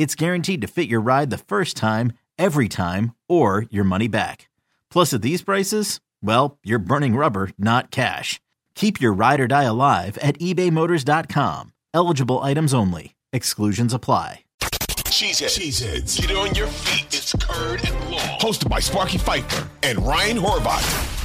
it's guaranteed to fit your ride the first time, every time, or your money back. Plus, at these prices, well, you're burning rubber, not cash. Keep your ride or die alive at ebaymotors.com. Eligible items only. Exclusions apply. Cheeseheads. Cheeseheads. Get on your feet. It's Curd and Long. Hosted by Sparky Fifer and Ryan Horvat.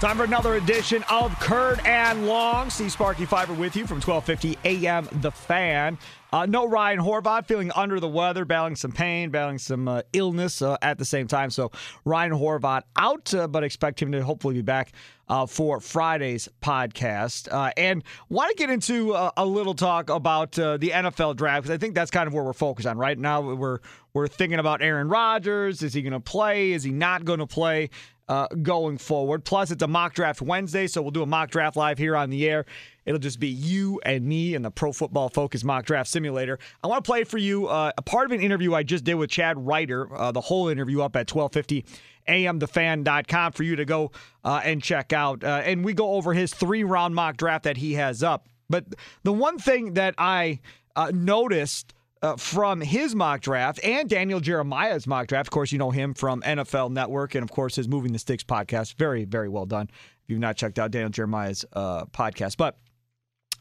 Time for another edition of Curd and Long. See Sparky Fifer with you from 1250 a.m. The Fan. Uh, no Ryan Horvat feeling under the weather, battling some pain, battling some uh, illness uh, at the same time. So Ryan Horvat out, uh, but expect him to hopefully be back uh, for Friday's podcast. Uh, and want to get into a little talk about the NFL draft because I think that's kind of where we're focused on right now. We're we're thinking about Aaron Rodgers. Is he going to play? Is he not going to play? Uh, going forward. Plus, it's a mock draft Wednesday, so we'll do a mock draft live here on the air. It'll just be you and me and the Pro Football Focus mock draft simulator. I want to play for you uh, a part of an interview I just did with Chad Reuter, uh, the whole interview up at 1250 amthefan.com for you to go uh, and check out. Uh, and we go over his three round mock draft that he has up. But the one thing that I uh, noticed uh, from his mock draft and Daniel Jeremiah's mock draft. Of course, you know him from NFL Network and, of course, his Moving the Sticks podcast. Very, very well done. If you've not checked out Daniel Jeremiah's uh, podcast. But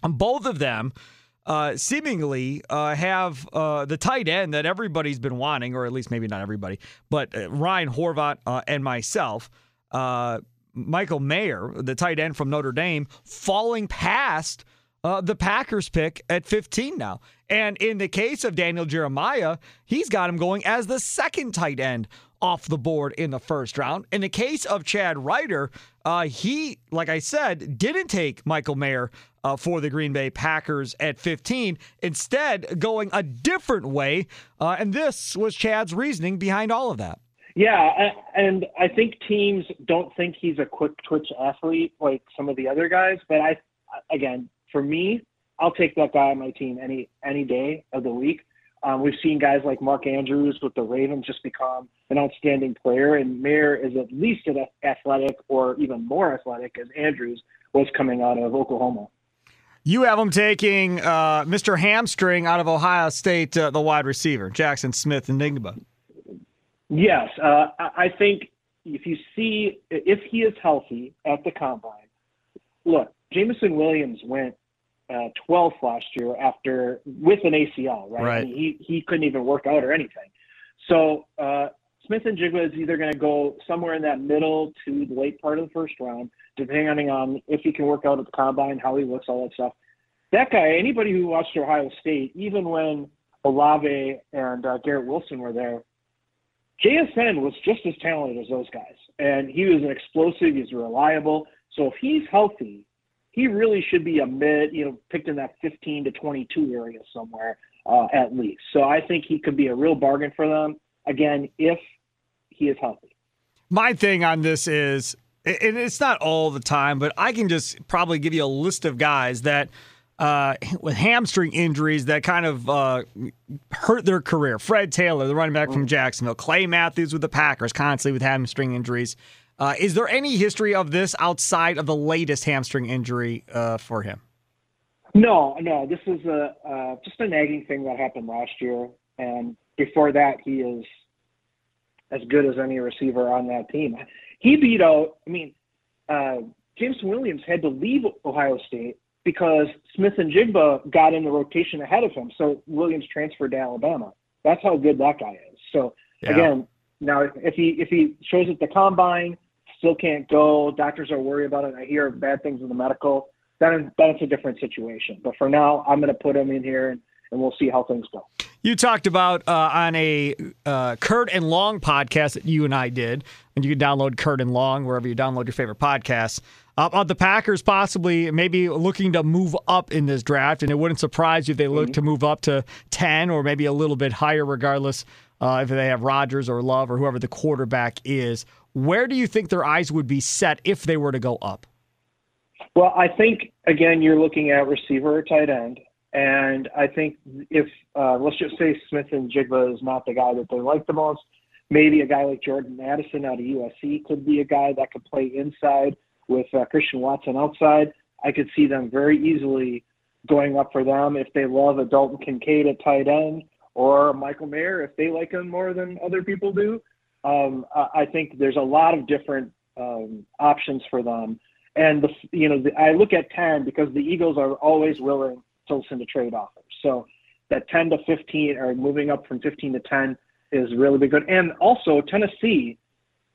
on both of them, uh, seemingly uh, have uh, the tight end that everybody's been wanting, or at least maybe not everybody, but uh, Ryan Horvat and myself, Michael Mayer, the tight end from Notre Dame, falling past the Packers pick at 15 now. And in the case of Daniel Jeremiah, he's got him going as the second tight end off the board in the first round. In the case of Chad Reuter, uh, he, like I said, didn't take Michael Mayer uh, for the Green Bay Packers at 15, instead, going a different way. Uh, and this was Chad's reasoning behind all of that. Yeah, and I think teams don't think he's a quick twitch athlete like some of the other guys. But I, again, for me, I'll take that guy on my team any any day of the week. Um, we've seen guys like Mark Andrews with the Ravens just become an outstanding player, and Mayer is at least as athletic or even more athletic as Andrews was coming out of Oklahoma. You have him taking uh, Mr. Hamstring out of Ohio State, uh, the wide receiver, Jackson Smith-Njigba. Yes, uh, I think if you see if he is healthy at the combine, look, Jameson Williams went uh, 12th last year after with an ACL, right? right. He he couldn't even work out or anything. So uh, Smith-Njigba is either going to go somewhere in that middle to the late part of the first round, depending on if he can work out at the combine, how he looks, all that stuff. That guy, anybody who watched Ohio State, even when Olave and uh, Garrett Wilson were there, JSN was just as talented as those guys, and he was an explosive. He's reliable. So if he's healthy, he really should be a mid, you know, picked in that 15 to 22 area somewhere uh, at least. So I think he could be a real bargain for them again if he is healthy. My thing on this is, and it's not all the time, but I can just probably give you a list of guys that. Uh, with hamstring injuries that kind of uh, hurt their career. Fred Taylor, the running back from mm. Jacksonville. Clay Matthews with the Packers, constantly with hamstring injuries. Uh, is there any history of this outside of the latest hamstring injury uh, for him? No, no. This is a uh, just a nagging thing that happened last year, and before that, he is as good as any receiver on that team. He beat out. I mean, uh, James Williams had to leave Ohio State because Smith-Njigba got in the rotation ahead of him. So Williams transferred to Alabama. That's how good that guy is. So yeah. again, now if he if he shows at the combine, still can't go, doctors are worried about it. I hear bad things in the medical. Then that's a different situation. But for now, I'm going to put him in here and, and we'll see how things go. You talked about uh, on a uh, Curd and Long podcast that you and I did, and you can download Curd and Long wherever you download your favorite podcasts. Uh, about the Packers possibly maybe looking to move up in this draft, and it wouldn't surprise you if they look mm-hmm. to move up to 10 or maybe a little bit higher, regardless uh, if they have Rodgers or Love or whoever the quarterback is. Where do you think their eyes would be set if they were to go up? Well, I think, again, you're looking at receiver or tight end. And I think if uh, let's just say Smith-Njigba is not the guy that they like the most, maybe a guy like Jordan Addison out of USC could be a guy that could play inside with uh, Christian Watson outside. I could see them very easily going up for them if they love a Dalton Kincaid at tight end or Michael Mayer if they like him more than other people do. Um, I think there's a lot of different um, options for them. And the you know the, I look at ten because the Eagles are always willing to listen to trade offers. So that 10 to 15 or moving up from 15 to 10 is really big good. And also Tennessee,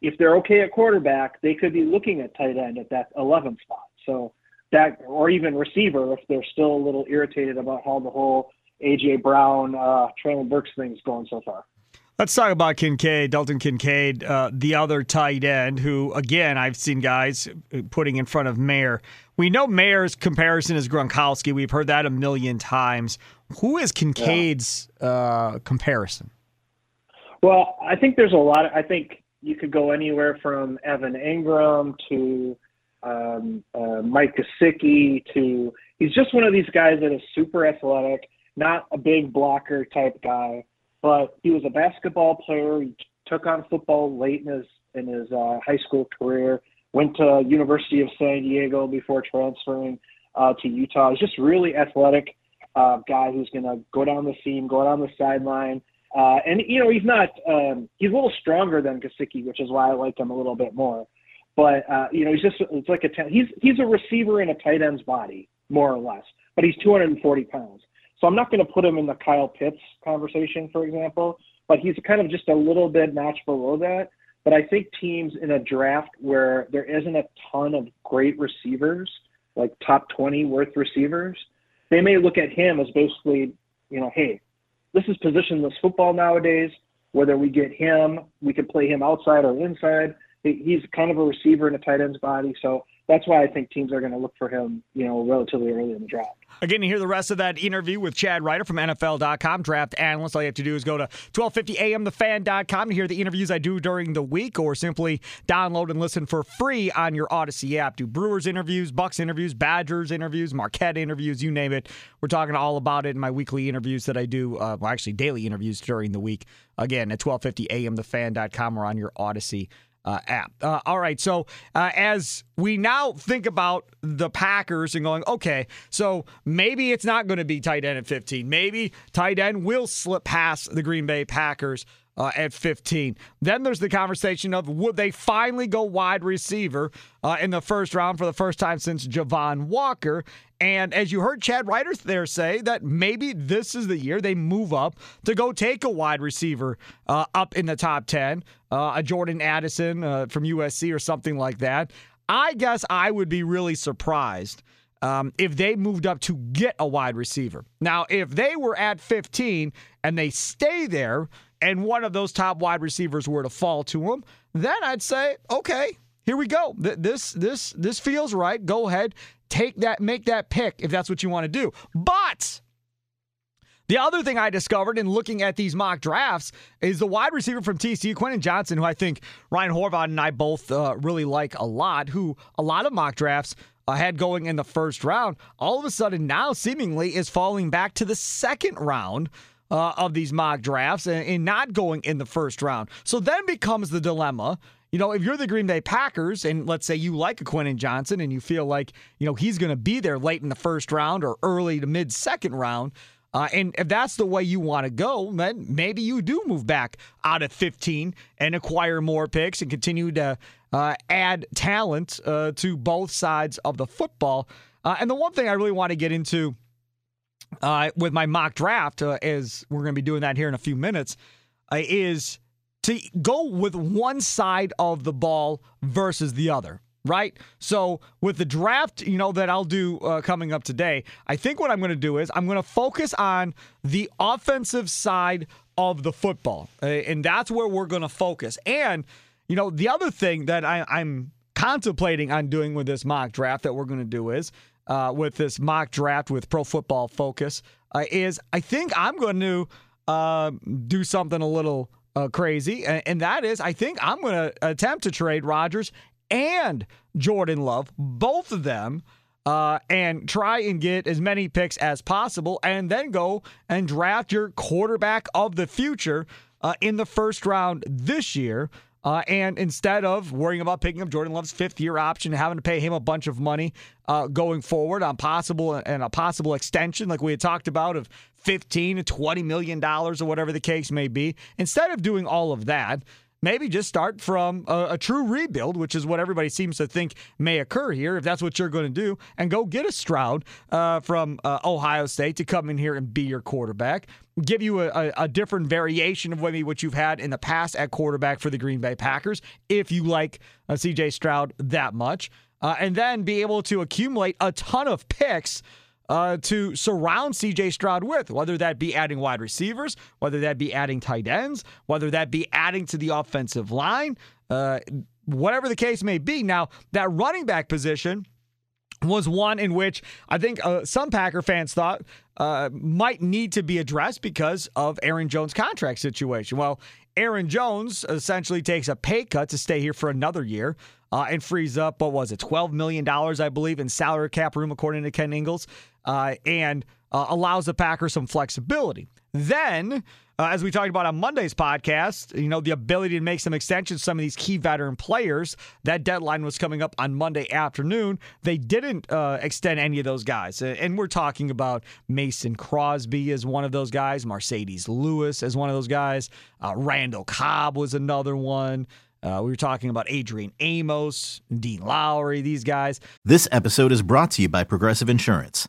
if they're okay at quarterback, they could be looking at tight end at that 11 spot. So that, or even receiver, if they're still a little irritated about how the whole AJ Brown, uh, Treylon Burks is going so far. Let's talk about Kincaid, Dalton Kincaid, uh, the other tight end, who, again, I've seen guys putting in front of Mayer. We know Mayer's comparison is Gronkowski. We've heard that a million times. Who is Kincaid's yeah. uh, comparison? Well, I think there's a lot. Of, I think you could go anywhere from Evan Engram to um, uh, Mike Gesicki to he's just one of these guys that is super athletic, not a big blocker type guy, but he was a basketball player. He took on football late in his in his uh, high school career. Went to University of San Diego before transferring uh, to Utah. He's just really athletic uh, guy who's going to go down the seam, go down the sideline. Uh, and you know he's not um, he's a little stronger than Gesicki, which is why I like him a little bit more. But uh, you know he's just it's like a he's he's a receiver in a tight end's body more or less. But he's 240 pounds, so I'm not going to put him in the Kyle Pitts conversation, for example. But he's kind of just a little bit notch below that. But I think teams in a draft where there isn't a ton of great receivers, like top 20 worth receivers, they may look at him as basically, you know, hey, this is positionless football nowadays. Whether we get him, we can play him outside or inside. He's kind of a receiver in a tight end's body. So that's why I think teams are going to look for him, you know, relatively early in the draft. Again, to hear the rest of that interview with Chad Reuter from NFL.com, draft analyst, all you have to do is go to 1250amthefan.com to hear the interviews I do during the week or simply download and listen for free on your Audacy app. Do Brewers interviews, Bucks interviews, Badgers interviews, Marquette interviews, you name it. We're talking all about it in my weekly interviews that I do, uh, well, actually daily interviews during the week. Again, at 1250amthefan.com or on your Audacy uh, app. Uh, all right. So uh, as we now think about the Packers and going, okay, so maybe it's not going to be tight end at 15. Maybe tight end will slip past the Green Bay Packers. Uh, at 15. Then there's the conversation of would they finally go wide receiver uh, in the first round for the first time since Javon Walker? And as you heard Chad Reuter there say, that maybe this is the year they move up to go take a wide receiver uh, up in the top 10, uh, a Jordan Addison uh, from USC or something like that. I guess I would be really surprised um, if they moved up to get a wide receiver. Now, if they were at 15 and they stay there and one of those top wide receivers were to fall to them, then I'd say, okay, here we go. This this this feels right. Go ahead, take that, make that pick if that's what you want to do. But the other thing I discovered in looking at these mock drafts is the wide receiver from TCU, Quentin Johnson, who I think Ryan Horvath and I both uh, really like a lot, who a lot of mock drafts uh, had going in the first round, all of a sudden now seemingly is falling back to the second round. Uh, of these mock drafts and, and not going in the first round. So then becomes the dilemma you know, if you're the Green Bay Packers and let's say you like a Quentin Johnson and you feel like, you know, he's going to be there late in the first round or early to mid second round, uh, and if that's the way you want to go, then maybe you do move back out of 15 and acquire more picks and continue to uh, add talent uh, to both sides of the football. Uh, and the one thing I really want to get into uh, with my mock draft, uh, as we're going to be doing that here in a few minutes, uh, is to go with one side of the ball versus the other. Right. So with the draft, you know, that I'll do uh, coming up today, I think what I'm going to do is I'm going to focus on the offensive side of the football. Uh, and that's where we're going to focus. And, you know, the other thing that I, I'm contemplating on doing with this mock draft that we're going to do is uh, with this mock draft with Pro Football Focus uh, is I think I'm going to uh, do something a little uh, crazy, and, and, that is I think I'm going to attempt to trade Rodgers and Jordan Love, both of them. Uh, and try and get as many picks as possible, and then go and draft your quarterback of the future uh, in the first round this year. Uh, and instead of worrying about picking up Jordan Love's fifth year option and having to pay him a bunch of money uh, going forward on possible and a possible extension, like we had talked about, of 15 to 20 million dollars or whatever the case may be, instead of doing all of that, maybe just start from a, a, true rebuild, which is what everybody seems to think may occur here, if that's what you're going to do, and go get a Stroud uh, from uh, Ohio State to come in here and be your quarterback. Give you a, a, a different variation of maybe what you've had in the past at quarterback for the Green Bay Packers, if you like uh, CJ Stroud that much, uh, and then be able to accumulate a ton of picks uh, to surround CJ Stroud with, whether that be adding wide receivers, whether that be adding tight ends, whether that be adding to the offensive line, uh, whatever the case may be. Now, that running back position was one in which I think uh, some Packer fans thought uh, might need to be addressed because of Aaron Jones' contract situation. Well, Aaron Jones essentially takes a pay cut to stay here for another year uh, and frees up, what was it, $12 million, I believe, in salary cap room, according to Ken Ingalls, uh, and uh, allows the Packers some flexibility. Then, uh, as we talked about on Monday's podcast, you know, the ability to make some extensions, some of these key veteran players, that deadline was coming up on Monday afternoon. They didn't uh, extend any of those guys. And we're talking about Mason Crosby as one of those guys, Marcedes Lewis as one of those guys, uh, Randall Cobb was another one. Uh, we were talking about Adrian Amos, Dean Lowry, these guys. This episode is brought to you by Progressive Insurance.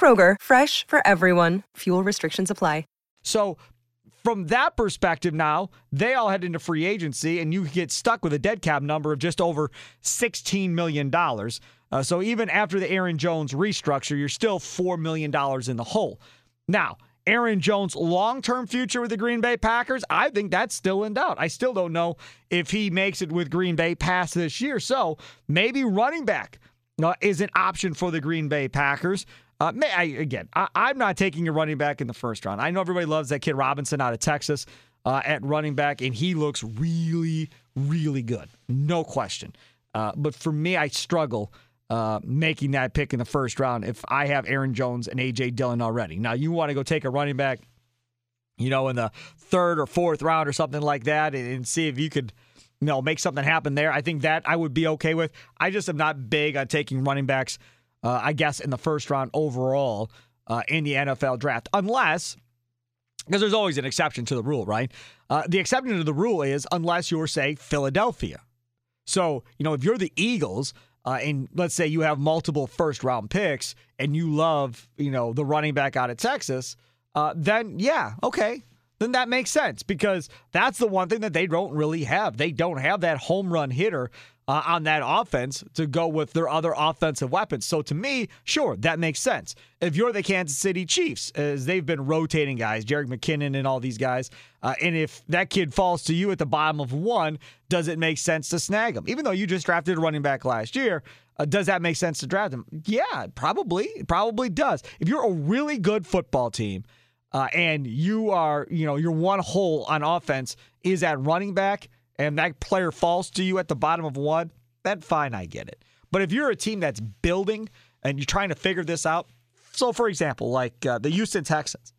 Kroger, fresh for everyone. Fuel restrictions apply. So from that perspective now, they all head into free agency, and you get stuck with a dead cap number of just over $16 million. Uh, so even after the Aaron Jones restructure, you're still $4 million in the hole. Now, Aaron Jones' long term future with the Green Bay Packers, I think that's still in doubt. I still don't know if he makes it with Green Bay past this year. So maybe running back uh, is an option for the Green Bay Packers. Uh, may, I, again, I, am not taking a running back in the first round. I know everybody loves that kid Robinson out of Texas uh, at running back, and he looks really, really good. No question. Uh, but for me, I struggle uh, making that pick in the first round if I have Aaron Jones and A.J. Dillon already. Now, you want to go take a running back, you know, in the third or fourth round or something like that and, and see if you could you know, make something happen there. I think that I would be okay with. I just am not big on taking running backs uh, I guess, in the first round overall uh, in the NFL draft, unless because there's always an exception to the rule, right? Uh, the exception to the rule is unless you're, say, Philadelphia. So, you know, if you're the Eagles, uh, and let's say you have multiple first round picks and you love, you know, the running back out of Texas, uh, then yeah, okay. Then that makes sense because that's the one thing that they don't really have. They don't have that home run hitter uh, on that offense to go with their other offensive weapons. So to me, sure, that makes sense. If you're the Kansas City Chiefs, as they've been rotating guys, Jerick McKinnon and all these guys, uh, and if that kid falls to you at the bottom of one, does it make sense to snag him? Even though you just drafted a running back last year, uh, does that make sense to draft him? Yeah, probably. It probably does. If you're a really good football team uh, and you are, you know, your one hole on offense is at running back – and that player falls to you at the bottom of one, then fine, I get it. But if you're a team that's building and you're trying to figure this out, so for example, like uh, the Houston Texans,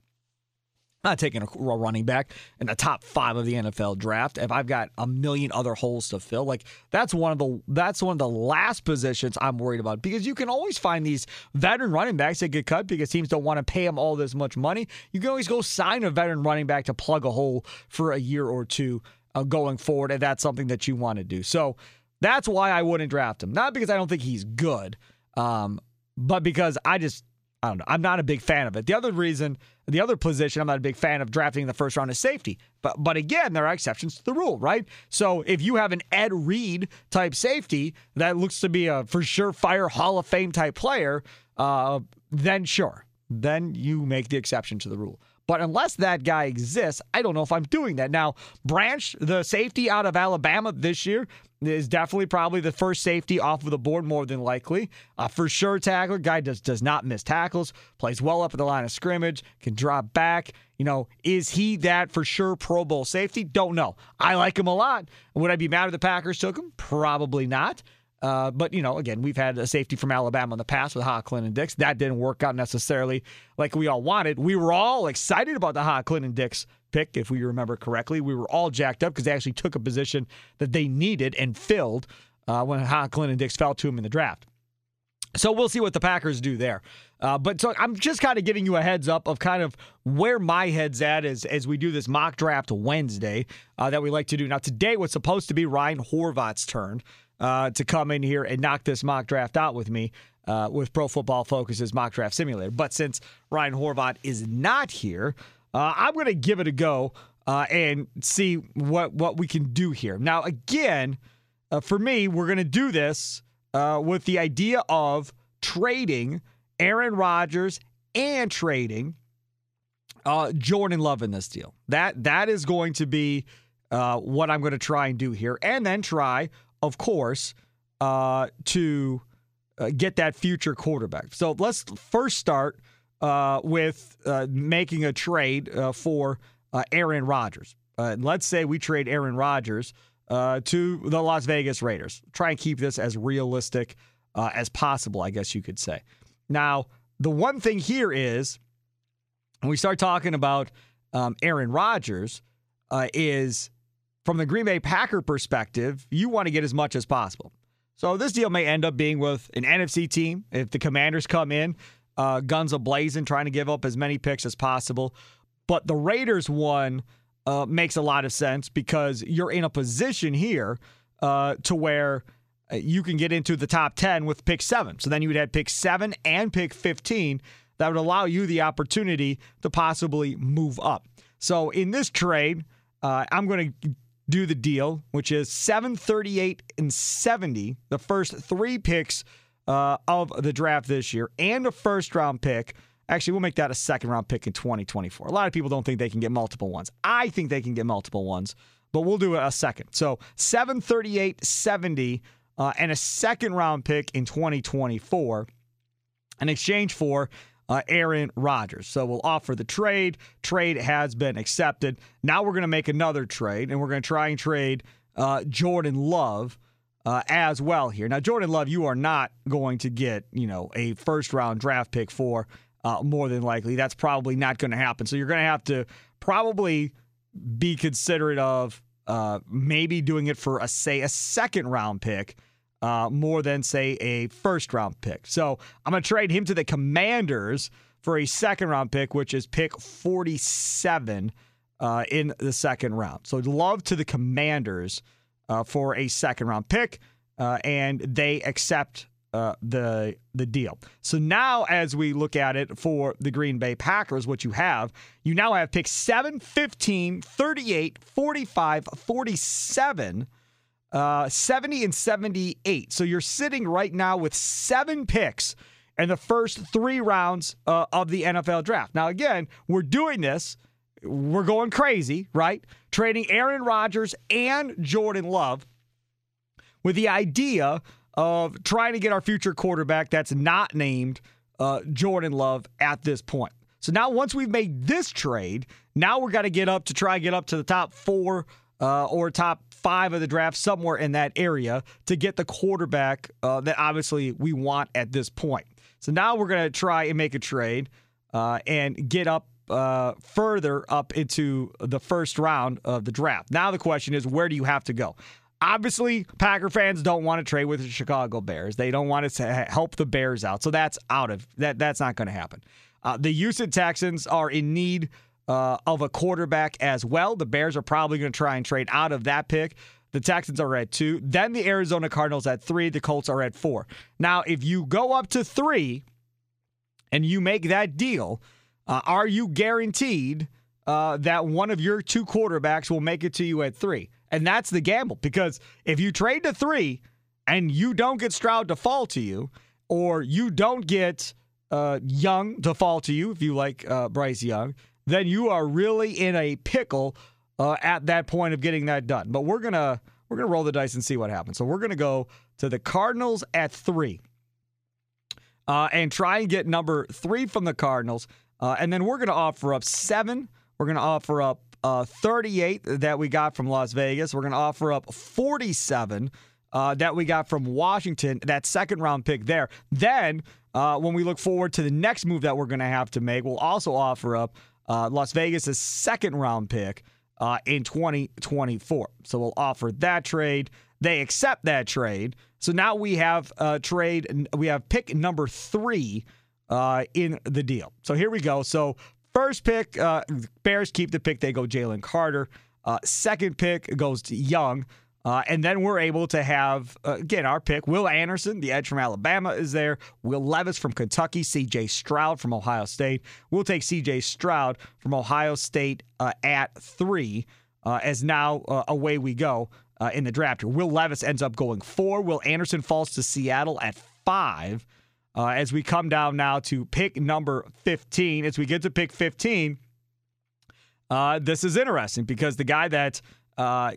I'm not taking a running back in the top five of the NFL draft. If I've got a million other holes to fill, like that's one of the that's one of the last positions I'm worried about because you can always find these veteran running backs that get cut because teams don't want to pay them all this much money. You can always go sign a veteran running back to plug a hole for a year or two uh, going forward, and that's something that you want to do. So that's why I wouldn't draft him. Not because I don't think he's good, um, but because I just I don't know. I'm not a big fan of it. The other reason, the other position I'm not a big fan of drafting in the first round is safety. But but again, there are exceptions to the rule, right? So if you have an Ed Reed type safety that looks to be a for sure fire Hall of Fame type player, uh, then sure, then you make the exception to the rule. But unless that guy exists, I don't know if I'm doing that. Now, Branch, the safety out of Alabama this year, is definitely probably the first safety off of the board more than likely. Uh, for sure, tackler guy does does not miss tackles, plays well up at the line of scrimmage, can drop back. You know, is he that for sure Pro Bowl safety? Don't know. I like him a lot. Would I be mad if the Packers took him? Probably not. Uh, but, you know, again, we've had a safety from Alabama in the past with Ha Clinton-Dix. That didn't work out necessarily like we all wanted. We were all excited about the Ha Clinton-Dix pick, if we remember correctly. We were all jacked up because they actually took a position that they needed and filled uh, when Ha Clinton-Dix fell to him in the draft. So we'll see what the Packers do there. Uh, but so I'm just kind of giving you a heads up of kind of where my head's at as as we do this mock draft Wednesday uh, that we like to do. Now today was supposed to be Ryan Horvat's turn uh, to come in here and knock this mock draft out with me uh, with Pro Football Focus's mock draft simulator. But since Ryan Horvat is not here, uh, I'm going to give it a go uh, and see what what we can do here. Now, again, uh, for me, we're going to do this uh, with the idea of trading Aaron Rodgers and trading Jordan Love in this deal. That that is going to be what I'm going to try and do here, and then try of course, uh, to uh, get that future quarterback. So let's first start uh, with uh, making a trade uh, for uh, Aaron Rodgers. let's say we trade Aaron Rodgers to the Las Vegas Raiders. Try and keep this as realistic as possible, I guess you could say. Now, the one thing here is when we start talking about um, Aaron Rodgers, is from the Green Bay Packer perspective, you want to get as much as possible. So this deal may end up being with an NFC team if the Commanders come in, uh, guns a blazing, trying to give up as many picks as possible. But the Raiders one uh, makes a lot of sense because you're in a position here uh, to where uh, you can get into the top 10 with pick seven. So then you would have pick seven and pick 15. That would allow you the opportunity to possibly move up. So in this trade, uh, I'm going to do the deal, which is 738 and 70, the first three picks uh, of the draft this year, and a first round pick. Actually, we'll make that a second round pick in 2024. A lot of people don't think they can get multiple ones. I think they can get multiple ones, but we'll do a second. So 738, 70, uh, and a second round pick in 2024 in exchange for uh, Aaron Rodgers. So we'll offer the trade. Trade has been accepted. Now we're going to make another trade, and we're going to try and trade uh, Jordan Love. Uh, as well here. Now, Jordan Love, you are not going to get, you know, a first round draft pick for uh, more than likely. That's probably not going to happen. So you're going to have to probably be considerate of uh, maybe doing it for a say a second round pick uh, more than, say, a first round pick. So I'm going to trade him to the Commanders for a second round pick, which is pick 47 uh, in the second round. So love to the Commanders uh, for a second round pick, uh, and they accept. Uh, the the deal. So now, as we look at it for the Green Bay Packers, what you have, you now have picks 7, 15, 38, 45, 47, uh, 70 and 78. So you're sitting right now with seven picks in the first three rounds uh, of the NFL draft. Now, again, we're doing this. We're going crazy, right? Trading Aaron Rodgers and Jordan Love with the idea of trying to get our future quarterback that's not named uh, Jordan Love at this point. So now, once we've made this trade, now we're got to get up to try get up to the top four uh, or top five of the draft, somewhere in that area, to get the quarterback uh, that obviously we want at this point. So now we're going to try and make a trade uh, and get up uh, further up into the first round of the draft. Now the question is, where do you have to go? Obviously, Packer fans don't want to trade with the Chicago Bears. They don't want to help the Bears out, so that's out of that. That's not going to happen. Uh, the Houston Texans are in need uh, of a quarterback as well. The Bears are probably going to try and trade out of that pick. The Texans are at two. Then the Arizona Cardinals at three. The Colts are at four. Now, if you go up to three and you make that deal, uh, are you guaranteed uh, that one of your two quarterbacks will make it to you at three? And that's the gamble because if you trade to three and you don't get Stroud to fall to you, or you don't get uh, Young to fall to you, if you like uh, Bryce Young, then you are really in a pickle uh, at that point of getting that done. But we're gonna we're gonna roll the dice and see what happens. So we're gonna go to the Cardinals at three, uh, and try and get number three from the Cardinals, uh, and then we're gonna offer up seven. We're gonna offer up uh, 38 that we got from Las Vegas. We're gonna offer up 47. Uh, that we got from Washington, that second round pick there. Then, uh, when we look forward to the next move that we're going to have to make, we'll also offer up uh, Las Vegas' second round pick uh, in 2024. So we'll offer that trade. They accept that trade. So now we have a trade. We have pick number three uh, in the deal. So here we go. So first pick, uh, Bears keep the pick. They go Jalen Carter. Uh, second pick goes to Young. Uh, and then we're able to have, uh, again, our pick. Will Anderson, the edge from Alabama, is there. Will Levis from Kentucky. CJ Stroud from Ohio State. We'll take CJ Stroud from Ohio State uh, at three, uh, as now uh, away we go uh, in the draft. Will Levis ends up going four. Will Anderson falls to Seattle at five. as we come down now to pick number 15, as we get to pick 15, this is interesting because the guy that uh,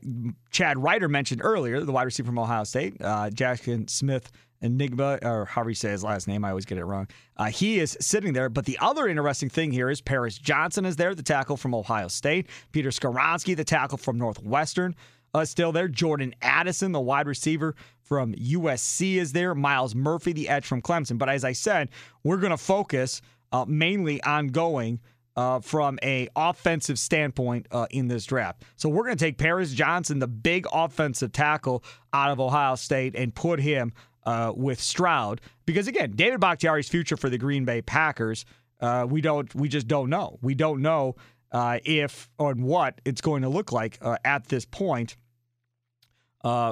Chad Reuter mentioned earlier, the wide receiver from Ohio State, uh, Jackson Smith Enigma, or however you say his last name, I always get it wrong. Uh, he is sitting there. But the other interesting thing here is Paris Johnson is there, the tackle from Ohio State. Peter Skoronski, the tackle from Northwestern, uh, still there. Jordan Addison, the wide receiver from USC, is there. Myles Murphy, the edge from Clemson. But as I said, we're going to focus uh, mainly on going – uh, from a offensive standpoint uh, in this draft. So we're going to take Paris Johnson, the big offensive tackle out of Ohio State, and put him uh, with Stroud because again, David Bakhtiari's future for the Green Bay Packers, uh, we don't, we just don't know. We don't know uh, if or what it's going to look like uh, at this point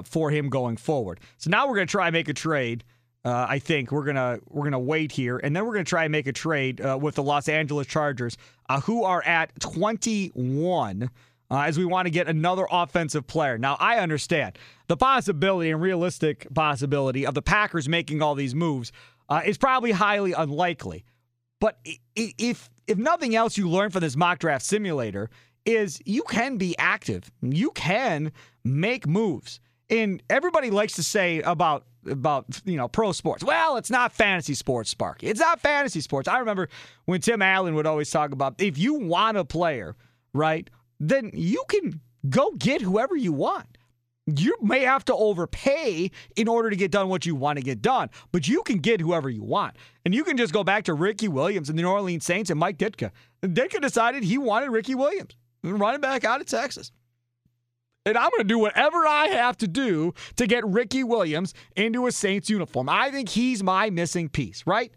for him going forward. So now we're going to try and make a trade uh, I think we're gonna we're gonna wait here, and then we're gonna try and make a trade uh, with the Los Angeles Chargers, uh, who are at 21, uh, as we want to get another offensive player. Now I understand the possibility and realistic possibility of the Packers making all these moves uh, is probably highly unlikely. But if if nothing else, you learn from this mock draft simulator is you can be active, you can make moves. And everybody likes to say about about you know pro sports. Well, it's not fantasy sports, Sparky. It's not fantasy sports. I remember when Tim Allen would always talk about if you want a player, right, then you can go get whoever you want. You may have to overpay in order to get done what you want to get done, but you can get whoever you want. And you can just go back to Ricky Williams and the New Orleans Saints and Mike Ditka. Ditka decided he wanted Ricky Williams, running back out of Texas and I'm going to do whatever I have to do to get Ricky Williams into a Saints uniform. I think he's my missing piece, right?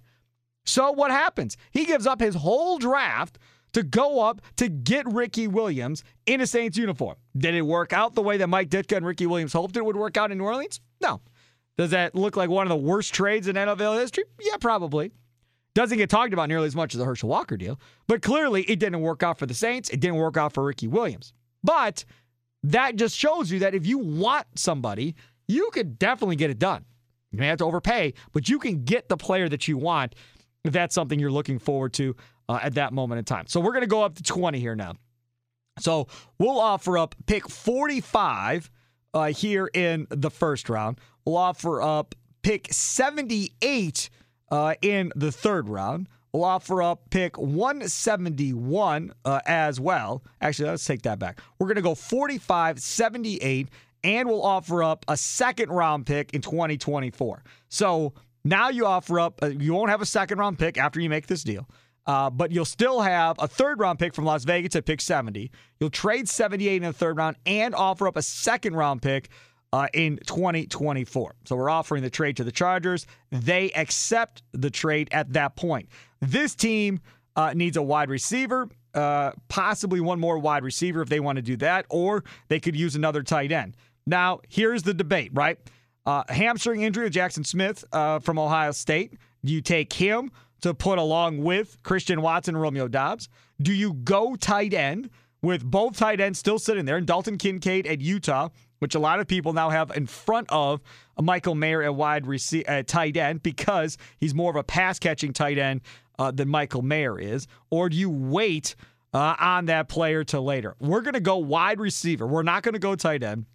So what happens? He gives up his whole draft to go up to get Ricky Williams in a Saints uniform. Did it work out the way that Mike Ditka and Ricky Williams hoped it would work out in New Orleans? No. Does that look like one of the worst trades in NFL history? Yeah, probably. Doesn't get talked about nearly as much as the Herschel Walker deal, but clearly it didn't work out for the Saints. It didn't work out for Ricky Williams. But that just shows you that if you want somebody, you could definitely get it done. You may have to overpay, but you can get the player that you want if that's something you're looking forward to uh, at that moment in time. So we're going to go up to 20 here now. So we'll offer up pick 45 uh, here in the first round. We'll offer up pick 78 uh, in the third round. We'll offer up pick 171 uh, as well. Actually, let's take that back. We're going to go 45, 78, and we'll offer up a second round pick in 2024. So now you offer up, uh, you won't have a second round pick after you make this deal. Uh, but you'll still have a third round pick from Las Vegas at pick 70. You'll trade 78 in the third round and offer up a second round pick uh, in 2024. So we're offering the trade to the Chargers. They accept the trade at that point. This team uh, needs a wide receiver, uh, possibly one more wide receiver if they want to do that, or they could use another tight end. Now, here's the debate, right? Uh, hamstring injury of Jackson Smith uh, from Ohio State. Do you take him to put along with Christian Watson and Romeo Doubs? Do you go tight end with both tight ends still sitting there and Dalton Kincaid at Utah, which a lot of people now have in front of Michael Mayer at wide receiver, at tight end because he's more of a pass catching tight end uh, than Michael Mayer is? Or do you wait uh, on that player till later? We're going to go wide receiver. We're not going to go tight end.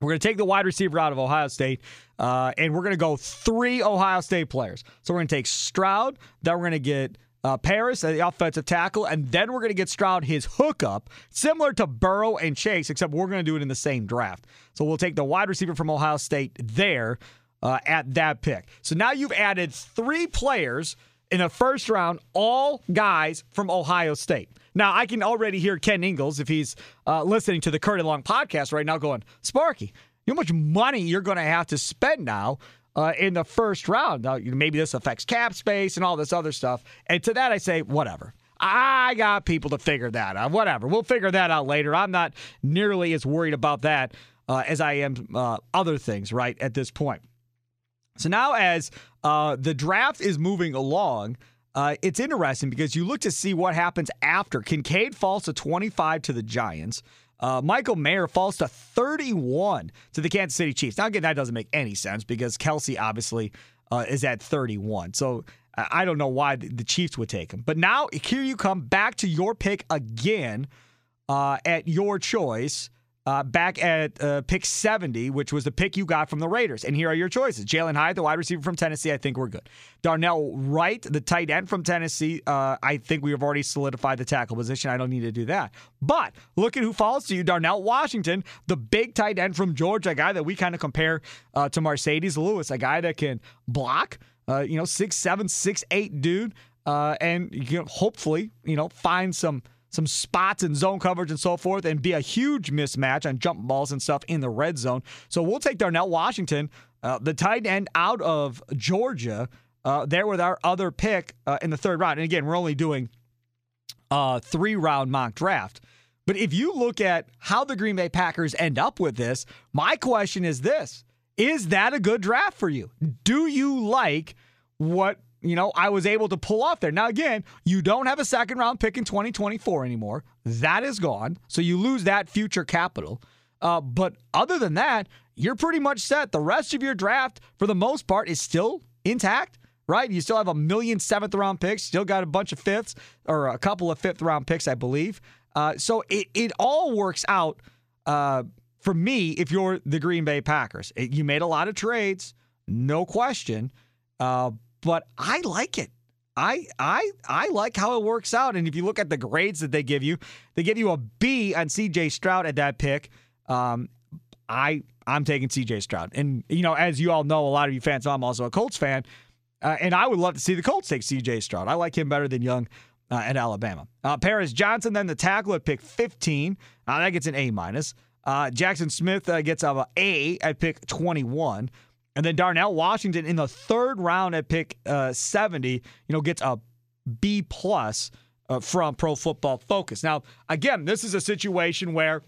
We're going to take the wide receiver out of Ohio State, uh, and we're going to go three Ohio State players. So we're going to take Stroud, then we're going to get uh, Paris, the offensive tackle, and then we're going to get Stroud his hookup, similar to Burrow and Chase, except we're going to do it in the same draft. So we'll take the wide receiver from Ohio State there uh, at that pick. So now you've added three players in the first round, all guys from Ohio State. Now, I can already hear Ken Ingalls, if he's uh, listening to the Curd and Long podcast right now, going, Sparky, how much money you're going to have to spend now uh, in the first round? Now, maybe this affects cap space and all this other stuff. And to that, I say, whatever. I got people to figure that out. Whatever. We'll figure that out later. I'm not nearly as worried about that uh, as I am uh, other things, right, at this point. So now, as uh, the draft is moving along, uh, it's interesting because you look to see what happens after. Kincaid falls to 25 to the Giants. Uh, Michael Mayer falls to 31 to the Kansas City Chiefs. Now, again, that doesn't make any sense because Kelce obviously uh, is at 31. So I don't know why the Chiefs would take him. But now here you come back to your pick again uh, at your choice uh, back at uh, pick 70, which was the pick you got from the Raiders. And here are your choices Jalin Hyatt, the wide receiver from Tennessee, I think we're good. Darnell Wright, the tight end from Tennessee, uh, I think we have already solidified the tackle position. I don't need to do that. But look at who falls to you Darnell Washington, the big tight end from Georgia, a guy that we kind of compare uh, to Marcedes Lewis, a guy that can block, uh, you know, six seven, six eight dude, uh, and you know, hopefully, you know, find some some spots and zone coverage and so forth, and be a huge mismatch on jump balls and stuff in the red zone. So we'll take Darnell Washington, uh, the tight end out of Georgia, uh, there with our other pick uh, in the third round. And again, we're only doing a three round mock draft. But if you look at how the Green Bay Packers end up with this, my question is this Is that a good draft for you? Do you like what you know, I was able to pull off there. Now, again, you don't have a second round pick in 2024 anymore. That is gone. So you lose that future capital. Uh, but other than that, you're pretty much set. The rest of your draft, for the most part, is still intact, right? You still have a million seventh round picks, still got a bunch of fifths or a couple of fifth round picks, I believe. Uh, so it, it all works out uh, for me if you're the Green Bay Packers. It, you made a lot of trades, no question. But I like it. I I I like how it works out. And if you look at the grades that they give you, they give you a B on CJ Stroud at that pick. Um, I I'm taking CJ Stroud, and you know, as you all know, a lot of you fans, I'm also a Colts fan, uh, and I would love to see the Colts take CJ Stroud. I like him better than Young uh, at Alabama. Uh, Paris Johnson, then the tackle at pick 15, uh, that gets an A minus. Uh, Jaxon Smith uh, gets a A at pick 21. And then Darnell Washington in the third round at pick uh, 70, you know, gets a B plus uh, from Pro Football Focus. Now, again, this is a situation where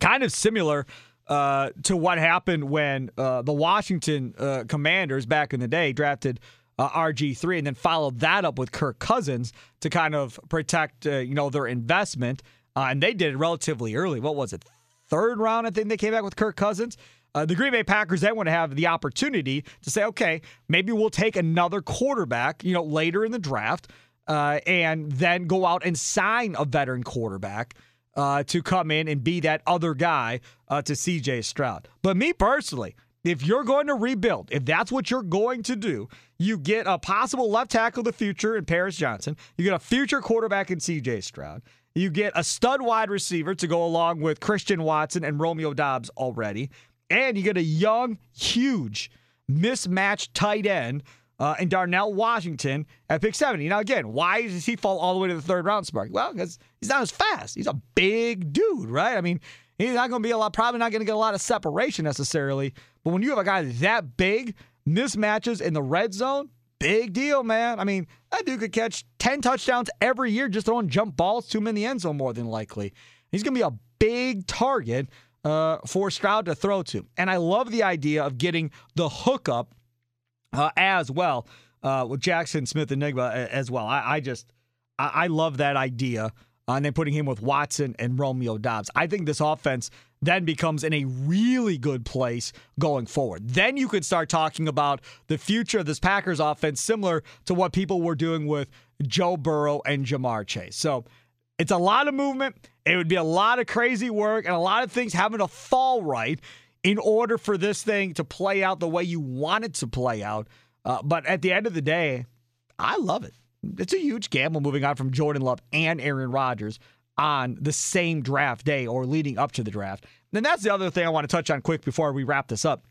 kind of similar uh, to what happened when uh, the Washington uh, Commanders back in the day drafted uh, RG3 and then followed that up with Kirk Cousins to kind of protect, you know, their investment. and they did it relatively early. What was it? third round, I think they came back with Kirk Cousins. Uh, the Green Bay Packers then would have the opportunity to say, okay, maybe we'll take another quarterback, you know, later in the draft, uh, and then go out and sign a veteran quarterback uh, to come in and be that other guy uh, to CJ Stroud. But me personally, if you're going to rebuild, if that's what you're going to do, you get a possible left tackle of the future in Paris Johnson. You get a future quarterback in CJ Stroud. You get a stud wide receiver to go along with Christian Watson and Romeo Doubs already. And you get a young, huge, mismatched tight end uh, and Darnell Washington at pick 70. Now, again, why does he fall all the way to the third round, Spark? Well, because he's not as fast. He's a big dude, right? I mean, he's not going to be a lot, probably not going to get a lot of separation necessarily. But when you have a guy that big, mismatches in the red zone, big deal, man. I mean, that dude could catch 10 touchdowns every year just throwing jump balls to him in the end zone more than likely. He's going to be a big target uh, for Stroud to throw to. And I love the idea of getting the hookup uh, as well uh, with Jackson Smith-Njigba as well. I, I just, I, I, love that idea. Uh, and then putting him with Watson and Romeo Doubs. I think this offense then becomes in a really good place going forward. Then you could start talking about the future of this Packers offense, similar to what people were doing with Joe Burrow and Ja'Marr Chase. So it's a lot of movement. It would be a lot of crazy work and a lot of things having to fall right in order for this thing to play out the way you want it to play out. Uh, but at the end of the day, I love it. It's a huge gamble moving on from Jordan Love and Aaron Rodgers on the same draft day or leading up to the draft. And that's the other thing I want to touch on quick before we wrap this up.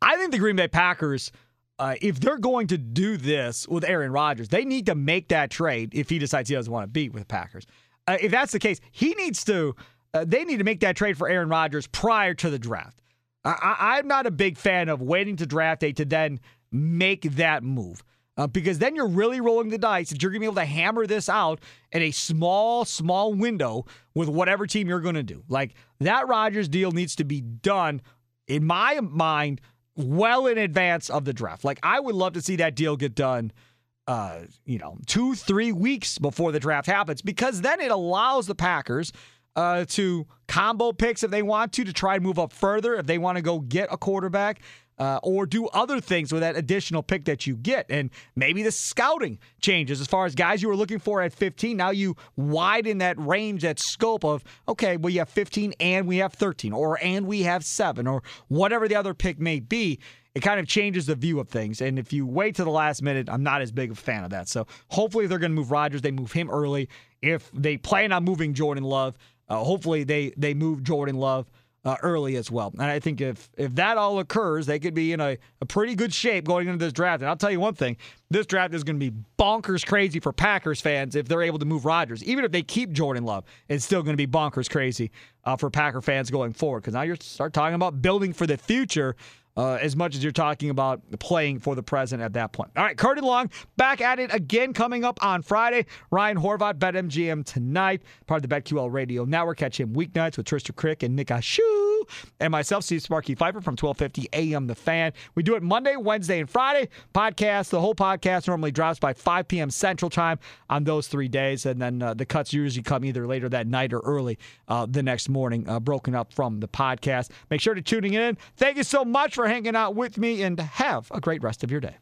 I think the Green Bay Packers, uh, if they're going to do this with Aaron Rodgers, they need to make that trade if he decides he doesn't want to be with the Packers. Uh, if that's the case, he needs to uh, they need to make that trade for Aaron Rodgers prior to the draft. I, am not a big fan of waiting to draft day to then make that move. Uh, because then you're really rolling the dice that you're going to be able to hammer this out in a small, small window with whatever team you're going to do. Like that Rodgers deal needs to be done, in my mind, well in advance of the draft. Like I would love to see that deal get done, uh, you know, two, three weeks before the draft happens, because then it allows the Packers uh, to combo picks if they want to, to try and move up further if they want to go get a quarterback. Uh, or do other things with that additional pick that you get. And maybe the scouting changes as far as guys you were looking for at 15. Now you widen that range, that scope of, okay, well, you have 15 and we have 13, or and we have seven, or whatever the other pick may be. It kind of changes the view of things. And if you wait to the last minute, I'm not as big a fan of that. So hopefully they're going to move Rodgers. They move him early. If they plan on moving Jordan Love, uh, hopefully, they they move Jordan Love uh, early as well. And I think if if that all occurs, they could be in a, a pretty good shape going into this draft. And I'll tell you one thing: this draft is going to be bonkers crazy for Packers fans if they're able to move Rodgers. Even if they keep Jordan Love, it's still going to be bonkers crazy uh, for Packer fans going forward. Because now you start talking about building for the future uh, as much as you're talking about playing for the present at that point. All right, Curd and Long back at it again coming up on Friday. Ryan Horvat, BetMGM tonight, part of the BetQL Radio Network. Catch him weeknights with Tristan Crick and Nick Ashu and myself, Steve Sparky Fifer from 1250 AM The Fan. We do it Monday, Wednesday, and Friday. Podcast, the whole podcast normally drops by 5 p.m. Central Time on those three days. And then uh, the cuts usually come either later that night or early uh, the next morning, uh, broken up from the podcast. Make sure to tuning in. Thank you so much for hanging out with me and have a great rest of your day.